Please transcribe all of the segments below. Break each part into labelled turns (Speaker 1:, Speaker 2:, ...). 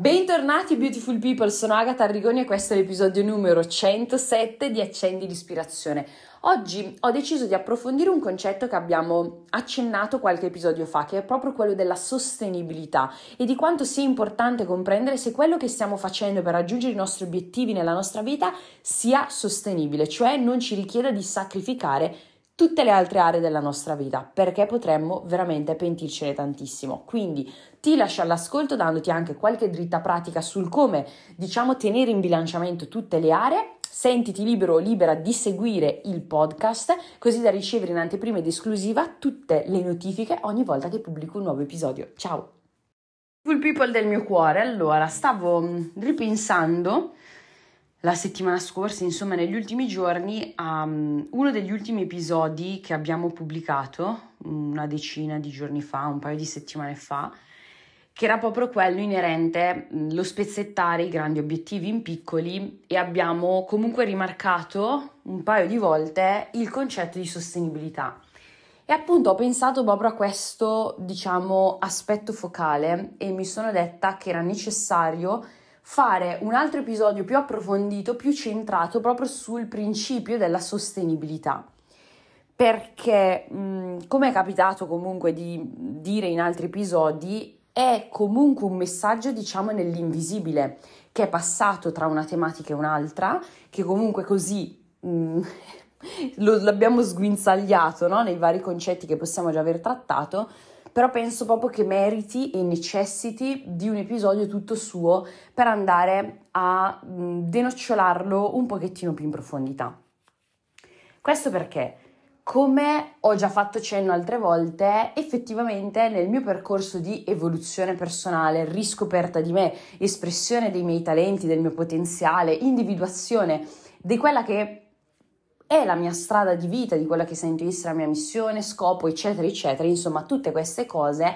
Speaker 1: Bentornati beautiful people, sono Agatha Arrigoni e questo è l'episodio numero 107 di Accendi l'ispirazione. Oggi ho deciso di approfondire un concetto che abbiamo accennato qualche episodio fa, che è proprio quello della sostenibilità e di quanto sia importante comprendere se quello che stiamo facendo per raggiungere i nostri obiettivi nella nostra vita sia sostenibile, cioè non ci richieda di sacrificare tutte le altre aree della nostra vita, perché potremmo veramente pentircene tantissimo. Quindi ti lascio all'ascolto dandoti anche qualche dritta pratica sul come, diciamo, tenere in bilanciamento tutte le aree. Sentiti libero o libera di seguire il podcast così da ricevere in anteprima ed esclusiva tutte le notifiche ogni volta che pubblico un nuovo episodio. Ciao! Full people del mio cuore, allora stavo mm, ripensando la settimana scorsa, insomma negli ultimi giorni, um, uno degli ultimi episodi che abbiamo pubblicato una decina di giorni fa, un paio di settimane fa, che era proprio quello inerente allo spezzettare i grandi obiettivi in piccoli e abbiamo comunque rimarcato un paio di volte il concetto di sostenibilità. E appunto ho pensato proprio a questo, diciamo, aspetto focale e mi sono detta che era necessario fare un altro episodio più approfondito, più centrato proprio sul principio della sostenibilità. Perché, mh, come è capitato comunque di dire in altri episodi, è comunque un messaggio, diciamo, nell'invisibile, che è passato tra una tematica e un'altra, che comunque così mh, lo, l'abbiamo sguinzagliato no? nei vari concetti che possiamo già aver trattato, però penso proprio che meriti e necessiti di un episodio tutto suo per andare a denocciolarlo un pochettino più in profondità. Questo perché, come ho già fatto cenno altre volte, effettivamente nel mio percorso di evoluzione personale, riscoperta di me, espressione dei miei talenti, del mio potenziale, individuazione di quella che è la mia strada di vita, di quella che sento essere la mia missione, scopo, eccetera, eccetera, insomma, tutte queste cose,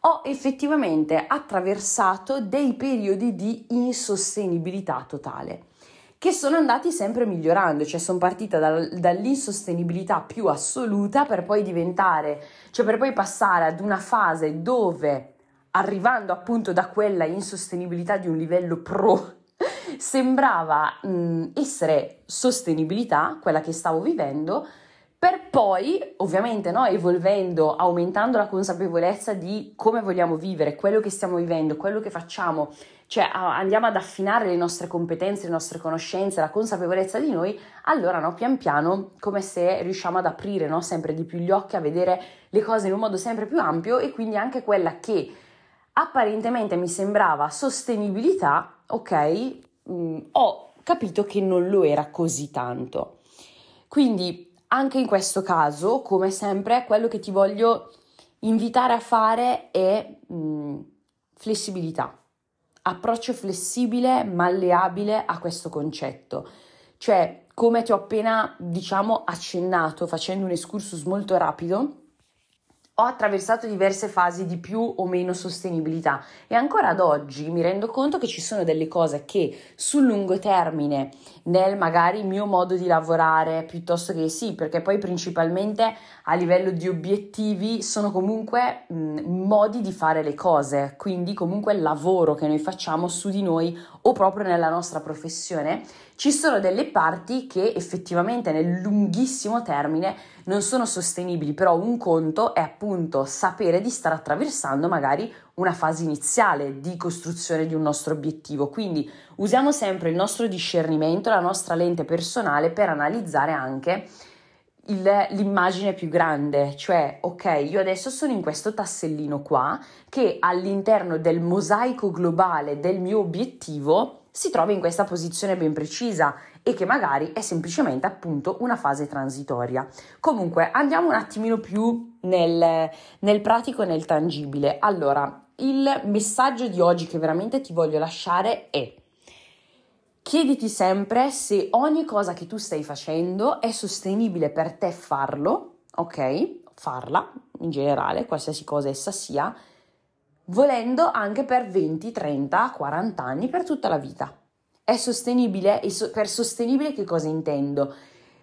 Speaker 1: ho effettivamente attraversato dei periodi di insostenibilità totale che sono andati sempre migliorando, cioè sono partita dal, dall'insostenibilità più assoluta per poi diventare, cioè per poi passare ad una fase dove arrivando appunto da quella insostenibilità di un livello pro sembrava mh, essere sostenibilità, quella che stavo vivendo, per poi, ovviamente, no, evolvendo, aumentando la consapevolezza di come vogliamo vivere, quello che stiamo vivendo, quello che facciamo, cioè andiamo ad affinare le nostre competenze, le nostre conoscenze, la consapevolezza di noi, allora no, pian piano, come se riusciamo ad aprire no, sempre di più gli occhi, a vedere le cose in un modo sempre più ampio e quindi anche quella che apparentemente mi sembrava sostenibilità, ok, mh, mm, ho capito che non lo era così tanto. Quindi anche in questo caso, come sempre, quello che ti voglio invitare a fare è mh, mm, flessibilità, approccio flessibile, malleabile a questo concetto. Cioè, come ti ho appena, diciamo, accennato facendo un excursus molto rapido, ho attraversato diverse fasi di più o meno sostenibilità. E ancora ad oggi mi rendo conto che ci sono delle cose che sul lungo termine, nel magari mio modo di lavorare, piuttosto che sì, perché poi principalmente a livello di obiettivi sono comunque mh, modi di fare le cose, quindi comunque il lavoro che noi facciamo su di noi o proprio nella nostra professione ci sono delle parti che effettivamente nel lunghissimo termine non sono sostenibili, però un conto è appunto sapere di stare attraversando magari una fase iniziale di costruzione di un nostro obiettivo. Quindi usiamo sempre il nostro discernimento, la nostra lente personale per analizzare anche il, l'immagine più grande, cioè ok, io adesso sono in questo tassellino qua che all'interno del mosaico globale del mio obiettivo si trova in questa posizione ben precisa e che magari è semplicemente appunto una fase transitoria. Comunque andiamo un attimino più nel, nel pratico e nel tangibile. Allora, il messaggio di oggi che veramente ti voglio lasciare è chiediti sempre se ogni cosa che tu stai facendo è sostenibile per te farlo, ok? Farla in generale, qualsiasi cosa essa sia, volendo anche per 20, 30, 40 anni, per tutta la vita. È sostenibile? E so- per sostenibile che cosa intendo?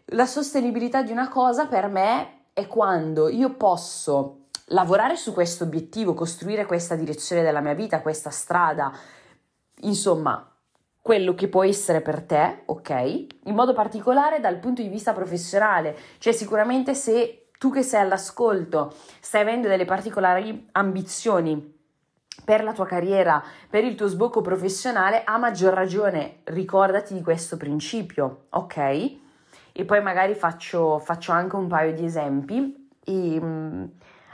Speaker 1: La sostenibilità di una cosa per me è quando io posso lavorare su questo obiettivo, costruire questa direzione della mia vita, questa strada, insomma, quello che può essere per te, ok? In modo particolare dal punto di vista professionale, cioè sicuramente se tu che sei all'ascolto stai avendo delle particolari ambizioni per la tua carriera, per il tuo sbocco professionale, a maggior ragione ricordati di questo principio, ok? E poi magari faccio, faccio anche un paio di esempi e mm,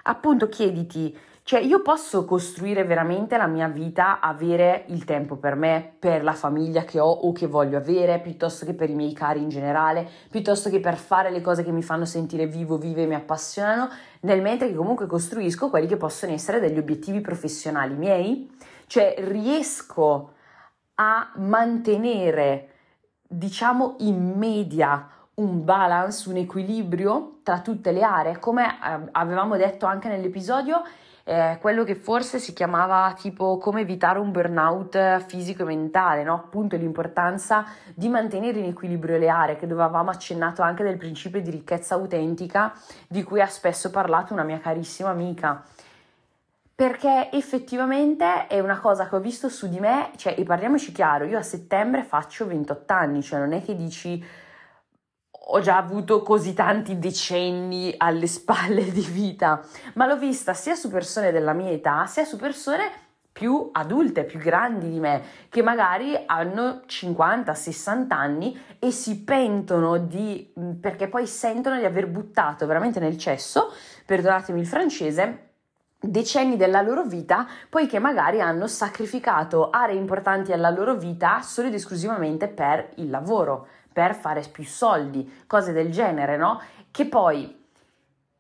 Speaker 1: appunto chiediti cioè io posso costruire veramente la mia vita, avere il tempo per me, per la famiglia che ho o che voglio avere, piuttosto che per i miei cari in generale, piuttosto che per fare le cose che mi fanno sentire vivo, vive e mi appassionano, nel mentre che comunque costruisco quelli che possono essere degli obiettivi professionali miei. Cioè riesco a mantenere, diciamo, in media un balance, un equilibrio tra tutte le aree, come eh, avevamo detto anche nell'episodio eh, quello che forse si chiamava tipo come evitare un burnout fisico e mentale, no? appunto l'importanza di mantenere in equilibrio le aree che dove avevamo accennato anche del principio di ricchezza autentica di cui ha spesso parlato una mia carissima amica perché effettivamente è una cosa che ho visto su di me, cioè, e parliamoci chiaro, io a settembre faccio 28 anni, cioè non è che dici ho già avuto così tanti decenni alle spalle di vita, ma l'ho vista sia su persone della mia età, sia su persone più adulte, più grandi di me, che magari hanno 50-60 anni e si pentono di perché poi sentono di aver buttato veramente nel cesso, perdonatemi il francese, decenni della loro vita, poiché magari hanno sacrificato aree importanti alla loro vita solo ed esclusivamente per il lavoro per fare più soldi, cose del genere, no? Che poi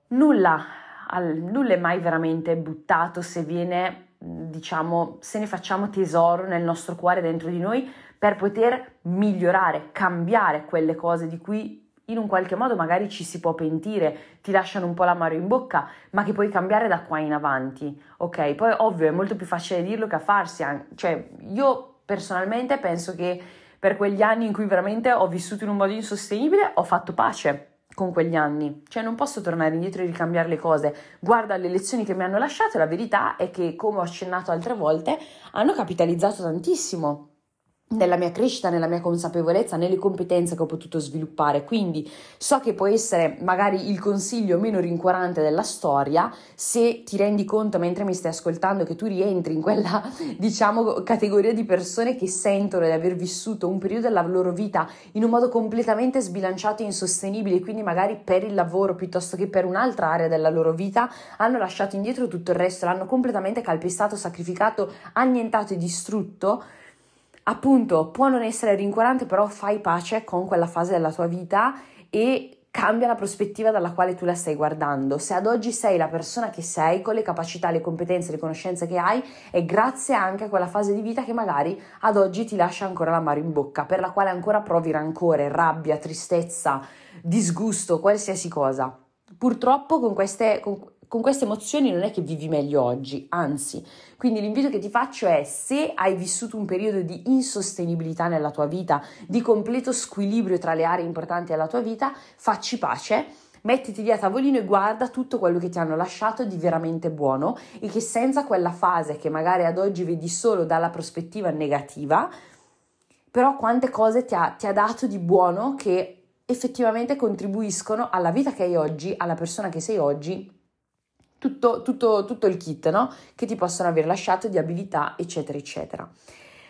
Speaker 1: nulla, nulla è mai veramente buttato se viene, diciamo, se ne facciamo tesoro nel nostro cuore dentro di noi per poter migliorare, cambiare quelle cose di cui in un qualche modo magari ci si può pentire, ti lasciano un po' l'amaro in bocca, ma che puoi cambiare da qua in avanti, ok? Poi ovvio è molto più facile dirlo che a farsi, cioè io personalmente penso che per quegli anni in cui veramente ho vissuto in un modo insostenibile, ho fatto pace con quegli anni, cioè non posso tornare indietro e ricambiare le cose. Guarda le lezioni che mi hanno lasciato, la verità è che, come ho accennato altre volte, hanno capitalizzato tantissimo nella mia crescita, nella mia consapevolezza, nelle competenze che ho potuto sviluppare. Quindi so che può essere magari il consiglio meno rincuorante della storia se ti rendi conto mentre mi stai ascoltando che tu rientri in quella, diciamo, categoria di persone che sentono di aver vissuto un periodo della loro vita in un modo completamente sbilanciato e insostenibile, quindi magari per il lavoro piuttosto che per un'altra area della loro vita hanno lasciato indietro tutto il resto, l'hanno completamente calpestato, sacrificato, annientato e distrutto appunto può non essere rincuorante, però fai pace con quella fase della tua vita e cambia la prospettiva dalla quale tu la stai guardando. Se ad oggi sei la persona che sei, con le capacità, le competenze, le conoscenze che hai, è grazie anche a quella fase di vita che magari ad oggi ti lascia ancora l'amaro in bocca, per la quale ancora provi rancore, rabbia, tristezza, disgusto, qualsiasi cosa. Purtroppo con queste, con, con queste emozioni non è che vivi meglio oggi, anzi. Quindi l'invito che ti faccio è se hai vissuto un periodo di insostenibilità nella tua vita, di completo squilibrio tra le aree importanti della tua vita, facci pace. Mettiti lì a tavolino e guarda tutto quello che ti hanno lasciato di veramente buono e che senza quella fase che magari ad oggi vedi solo dalla prospettiva negativa, però quante cose ti ha, ti ha dato di buono che effettivamente contribuiscono alla vita che hai oggi, alla persona che sei oggi tutto, tutto, tutto il kit no? che ti possono aver lasciato di abilità, eccetera, eccetera.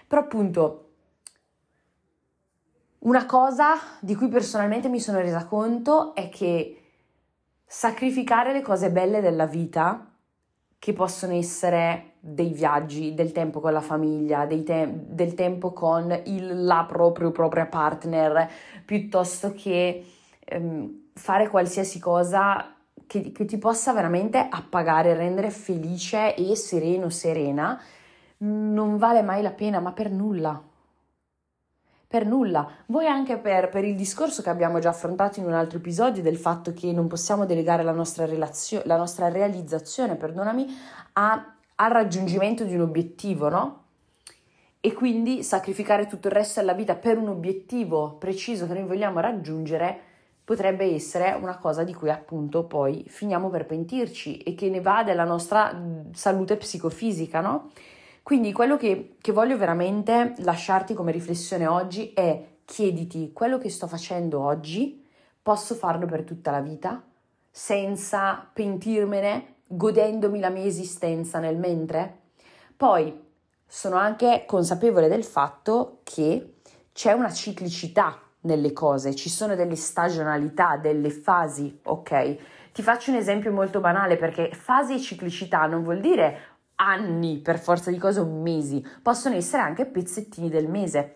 Speaker 1: Però appunto una cosa di cui personalmente mi sono resa conto è che sacrificare le cose belle della vita, che possono essere dei viaggi, del tempo con la famiglia, te- del tempo con il, la proprio, propria partner, piuttosto che ehm, fare qualsiasi cosa che, che ti possa veramente appagare, rendere felice e sereno, serena, non vale mai la pena, ma per nulla. Per nulla. Voi anche per, per, il discorso che abbiamo già affrontato in un altro episodio del fatto che non possiamo delegare la nostra, relazio- la nostra realizzazione, perdonami, a, al raggiungimento di un obiettivo, no? E quindi sacrificare tutto il resto della vita per un obiettivo preciso che noi vogliamo raggiungere potrebbe essere una cosa di cui appunto poi finiamo per pentirci e che ne va della nostra salute psicofisica, no? Quindi quello che, che voglio veramente lasciarti come riflessione oggi è chiediti quello che sto facendo oggi, posso farlo per tutta la vita senza pentirmene, godendomi la mia esistenza nel mentre? Poi sono anche consapevole del fatto che c'è una ciclicità nelle cose, ci sono delle stagionalità, delle fasi, ok? Ti faccio un esempio molto banale perché fasi e ciclicità non vuol dire anni per forza di cose o mesi, possono essere anche pezzettini del mese.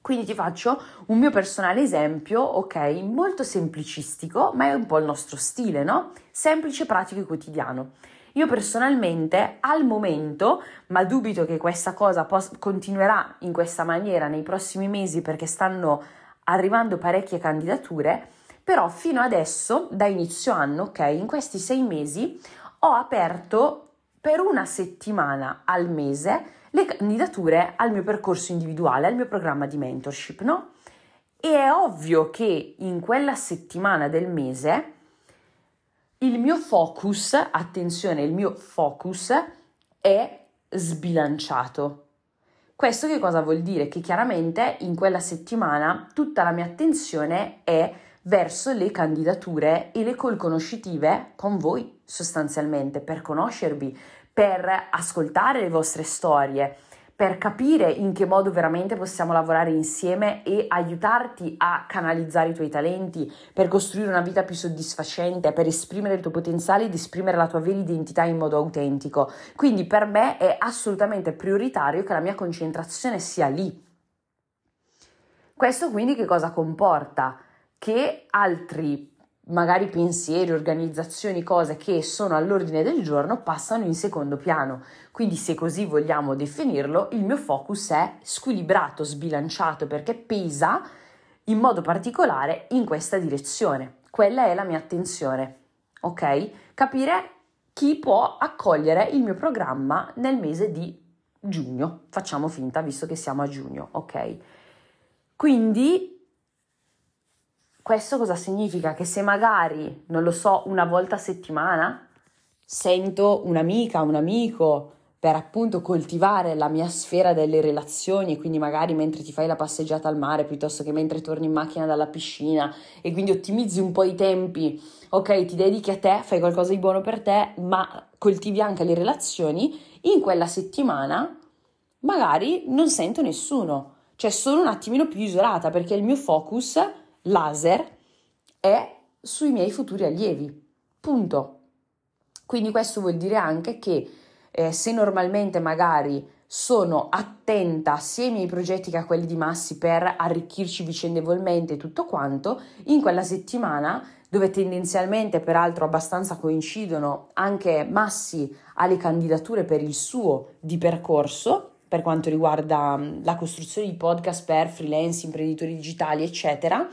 Speaker 1: Quindi ti faccio un mio personale esempio, ok, molto semplicistico, ma è un po' il nostro stile, no? Semplice, pratico e quotidiano. Io personalmente al momento, ma dubito che questa cosa pos- continuerà in questa maniera nei prossimi mesi perché stanno arrivando parecchie candidature, però fino adesso, da inizio anno, ok, in questi sei mesi ho aperto per una settimana al mese le candidature al mio percorso individuale, al mio programma di mentorship, no? E è ovvio che in quella settimana del mese il mio focus, attenzione, il mio focus è sbilanciato. Questo che cosa vuol dire? Che chiaramente in quella settimana tutta la mia attenzione è verso le candidature e le call conoscitive con voi sostanzialmente per conoscervi, per ascoltare le vostre storie, per capire in che modo veramente possiamo lavorare insieme e aiutarti a canalizzare i tuoi talenti, per costruire una vita più soddisfacente, per esprimere il tuo potenziale ed esprimere la tua vera identità in modo autentico. Quindi per me è assolutamente prioritario che la mia concentrazione sia lì. Questo quindi che cosa comporta? Che altri magari pensieri, organizzazioni, cose che sono all'ordine del giorno passano in secondo piano. Quindi se così vogliamo definirlo, il mio focus è squilibrato, sbilanciato perché pesa in modo particolare in questa direzione. Quella è la mia attenzione. Ok? Capire chi può accogliere il mio programma nel mese di giugno. Facciamo finta visto che siamo a giugno, ok? Quindi questo cosa significa? Che se magari, non lo so, una volta a settimana sento un'amica, un amico per appunto coltivare la mia sfera delle relazioni, quindi magari mentre ti fai la passeggiata al mare piuttosto che mentre torni in macchina dalla piscina e quindi ottimizzi un po' i tempi, ok, ti dedichi a te, fai qualcosa di buono per te, ma coltivi anche le relazioni, in quella settimana magari non sento nessuno, cioè sono un attimino più isolata perché il mio focus laser è sui miei futuri allievi. Punto. Quindi questo vuol dire anche che eh, se normalmente magari sono attenta sia ai miei progetti che a quelli di Massi per arricchirci vicendevolmente e tutto quanto, in quella settimana dove tendenzialmente peraltro abbastanza coincidono anche Massi alle candidature per il suo di percorso per quanto riguarda mm, la costruzione di podcast per freelance, imprenditori digitali, eccetera,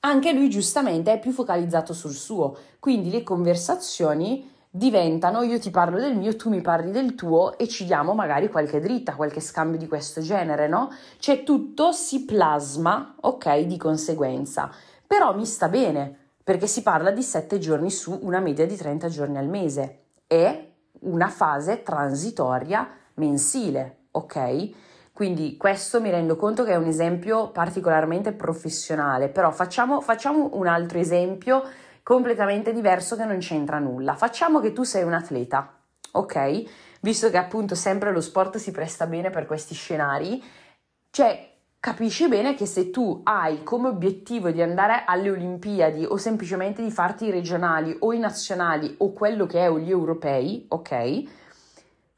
Speaker 1: anche lui giustamente è più focalizzato sul suo, quindi le conversazioni diventano io ti parlo del mio, tu mi parli del tuo e ci diamo magari qualche dritta, qualche scambio di questo genere, no? Cioè tutto si plasma, ok, di conseguenza. Però mi sta bene, perché si parla di 7 giorni su una media di 30 giorni al mese. È una fase transitoria mensile, ok? Quindi questo mi rendo conto che è un esempio particolarmente professionale, però facciamo, facciamo un altro esempio completamente diverso che non c'entra nulla. Facciamo che tu sei un atleta, ok? Visto che appunto sempre lo sport si presta bene per questi scenari, cioè capisci bene che se tu hai come obiettivo di andare alle Olimpiadi o semplicemente di farti i regionali o i nazionali o quello che è o gli europei, ok?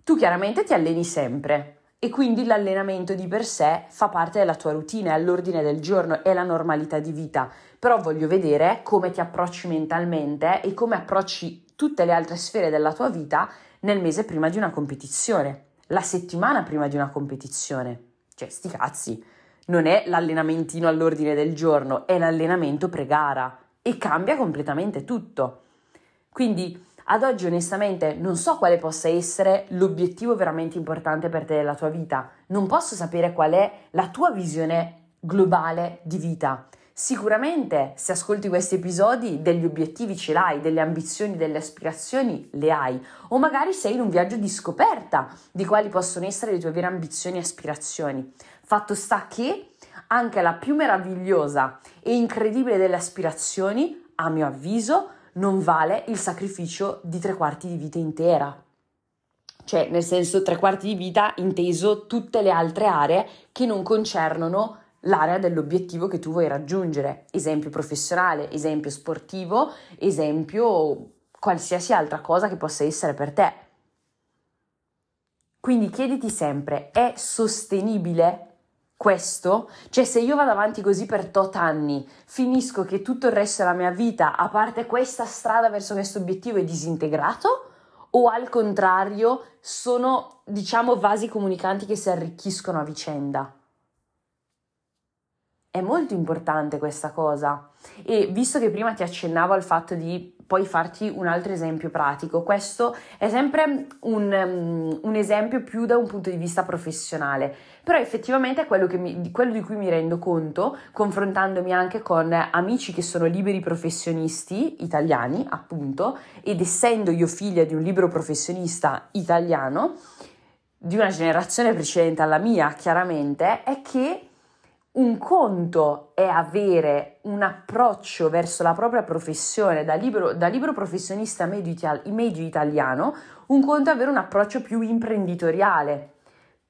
Speaker 1: Tu chiaramente ti alleni sempre, e quindi l'allenamento di per sé fa parte della tua routine, è all'ordine del giorno, è la normalità di vita. Però voglio vedere come ti approcci mentalmente e come approcci tutte le altre sfere della tua vita nel mese prima di una competizione, la settimana prima di una competizione. Cioè, sti cazzi, non è l'allenamentino all'ordine del giorno, è l'allenamento pre-gara e cambia completamente tutto. Quindi ad oggi onestamente non so quale possa essere l'obiettivo veramente importante per te nella tua vita, non posso sapere qual è la tua visione globale di vita. Sicuramente se ascolti questi episodi degli obiettivi ce l'hai, delle ambizioni, delle aspirazioni le hai o magari sei in un viaggio di scoperta di quali possono essere le tue vere ambizioni e aspirazioni. Fatto sta che anche la più meravigliosa e incredibile delle aspirazioni, a mio avviso, non vale il sacrificio di tre quarti di vita intera. Cioè, nel senso, tre quarti di vita inteso tutte le altre aree che non concernono l'area dell'obiettivo che tu vuoi raggiungere, esempio professionale, esempio sportivo, esempio qualsiasi altra cosa che possa essere per te. Quindi chiediti sempre, è sostenibile questo? Cioè se io vado avanti così per tot anni, finisco che tutto il resto della mia vita, a parte questa strada verso questo obiettivo, è disintegrato? O al contrario, sono, diciamo, vasi comunicanti che si arricchiscono a vicenda? È molto importante questa cosa e visto che prima ti accennavo al fatto di poi farti un altro esempio pratico, questo è sempre un, um, un esempio più da un punto di vista professionale, però effettivamente è quello, mi, quello di cui mi rendo conto confrontandomi anche con amici che sono liberi professionisti italiani, appunto, ed essendo io figlia di un libero professionista italiano, di una generazione precedente alla mia, chiaramente, è che un conto è avere un approccio verso la propria professione da libero, da libero professionista medio, medio italiano, un conto è avere un approccio più imprenditoriale.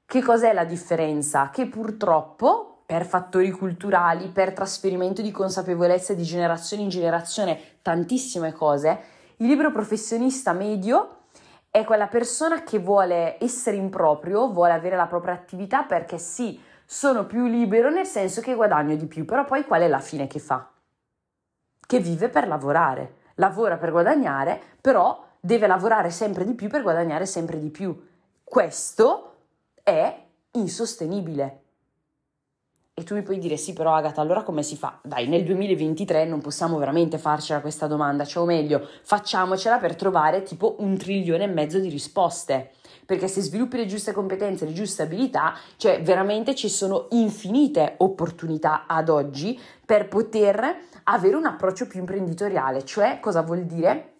Speaker 1: Che cos'è la differenza? Che purtroppo per fattori culturali, per trasferimento di consapevolezza di generazione in generazione, tantissime cose, il libero professionista medio è quella persona che vuole essere in proprio, vuole avere la propria attività perché sì, sono più libero nel senso che guadagno di più, però poi qual è la fine che fa? Che vive per lavorare, lavora per guadagnare, però deve lavorare sempre di più per guadagnare sempre di più. Questo è insostenibile. E tu mi puoi dire, sì, però Agata, allora come si fa? Dai, nel 2023 non possiamo veramente farcela questa domanda, cioè, o meglio, facciamocela per trovare tipo un trilione e mezzo di risposte perché se sviluppi le giuste competenze, le giuste abilità, cioè veramente ci sono infinite opportunità ad oggi per poter avere un approccio più imprenditoriale, cioè cosa vuol dire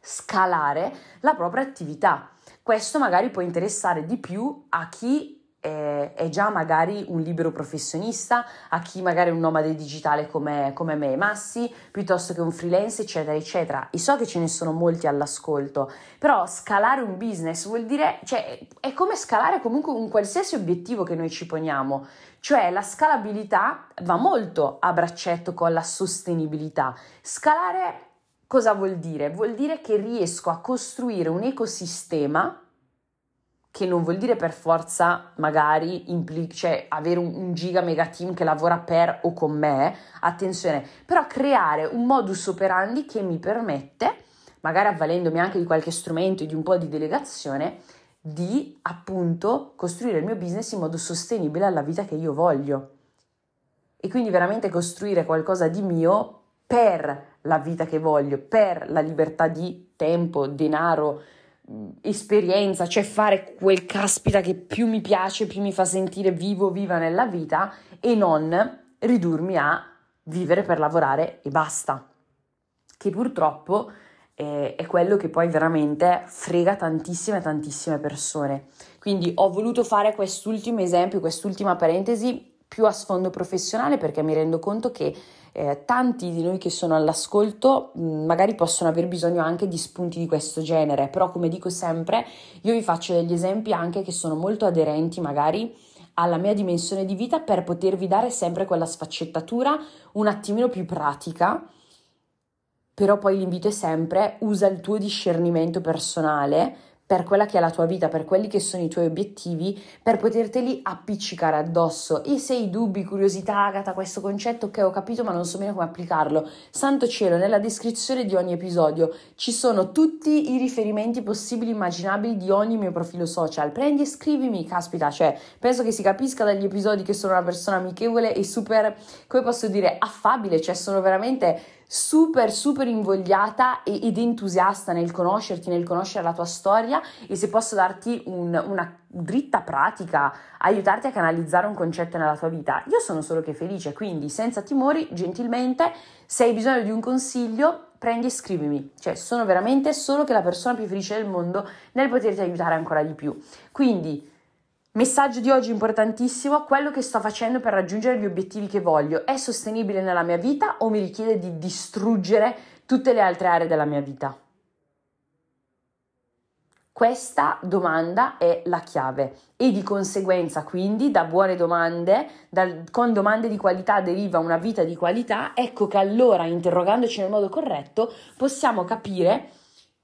Speaker 1: scalare la propria attività. Questo magari può interessare di più a chi è, è, già magari un libero professionista, a chi magari è un nomade digitale come, come me e Massi, piuttosto che un freelance, eccetera, eccetera. E so che ce ne sono molti all'ascolto, però scalare un business vuol dire, cioè, è come scalare comunque un qualsiasi obiettivo che noi ci poniamo. Cioè la scalabilità va molto a braccetto con la sostenibilità. Scalare cosa vuol dire? Vuol dire che riesco a costruire un ecosistema che non vuol dire per forza magari impli- cioè avere un, un, giga mega team che lavora per o con me, attenzione, però creare un modus operandi che mi permette, magari avvalendomi anche di qualche strumento e di un po' di delegazione, di appunto costruire il mio business in modo sostenibile alla vita che io voglio. E quindi veramente costruire qualcosa di mio per la vita che voglio, per la libertà di tempo, denaro, esperienza, cioè fare quel caspita che più mi piace, più mi fa sentire vivo, viva nella vita e non ridurmi a vivere per lavorare e basta. Che purtroppo eh, è quello che poi veramente frega tantissime, tantissime persone. Quindi ho voluto fare quest'ultimo esempio, quest'ultima parentesi più a sfondo professionale perché mi rendo conto che eh, tanti di noi che sono all'ascolto mh, mm, magari possono aver bisogno anche di spunti di questo genere, però come dico sempre, io vi faccio degli esempi anche che sono molto aderenti magari alla mia dimensione di vita per potervi dare sempre quella sfaccettatura un attimino più pratica. Però poi l'invito è sempre usa il tuo discernimento personale per quella che è la tua vita, per quelli che sono i tuoi obiettivi, per poterteli appiccicare addosso. E se hai dubbi, curiosità, Agata, questo concetto che ho capito ma non so bene come applicarlo, santo cielo, nella descrizione di ogni episodio ci sono tutti i riferimenti possibili e immaginabili di ogni mio profilo social. Prendi e scrivimi, caspita, cioè penso che si capisca dagli episodi che sono una persona amichevole e super, come posso dire, affabile, cioè sono veramente super super invogliata ed entusiasta nel conoscerti, nel conoscere la tua storia. E se posso darti un, una dritta pratica, aiutarti a canalizzare un concetto nella tua vita, io sono solo che felice, quindi senza timori, gentilmente, se hai bisogno di un consiglio, prendi e scrivimi, cioè sono veramente solo che la persona più felice del mondo nel poterti aiutare ancora di più. Quindi Messaggio di oggi importantissimo, quello che sto facendo per raggiungere gli obiettivi che voglio è sostenibile nella mia vita o mi richiede di distruggere tutte le altre aree della mia vita? Questa domanda è la chiave e di conseguenza quindi da buone domande, dal, con domande di qualità deriva una vita di qualità, ecco che allora interrogandoci nel modo corretto possiamo capire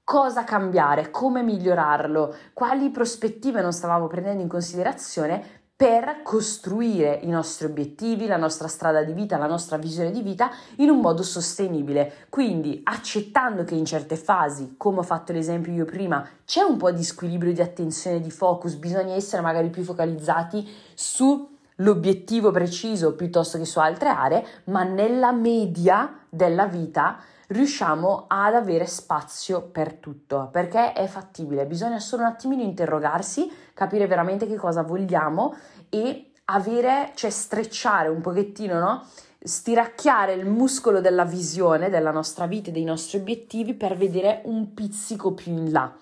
Speaker 1: cosa cambiare, come migliorarlo, quali prospettive non stavamo prendendo in considerazione per costruire i nostri obiettivi, la nostra strada di vita, la nostra visione di vita in un modo sostenibile. Quindi accettando che in certe fasi, come ho fatto l'esempio io prima, c'è un po' di squilibrio di attenzione, di focus, bisogna essere magari più focalizzati sull'obiettivo preciso piuttosto che su altre aree, ma nella media della vita riusciamo ad avere spazio per tutto, perché è fattibile, bisogna solo un attimino interrogarsi, capire veramente che cosa vogliamo e avere, cioè strecciare un pochettino, no? Stiracchiare il muscolo della visione della nostra vita e dei nostri obiettivi per vedere un pizzico più in là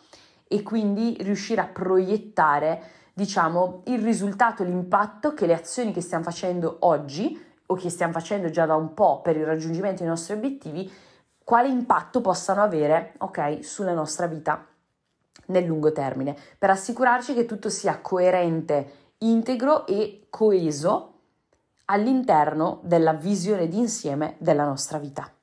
Speaker 1: e quindi riuscire a proiettare, diciamo, il risultato, l'impatto che le azioni che stiamo facendo oggi o che stiamo facendo già da un po' per il raggiungimento dei nostri obiettivi quale impatto possano avere, ok, sulla nostra vita nel lungo termine, per assicurarci che tutto sia coerente, integro e coeso all'interno della visione d'insieme della nostra vita.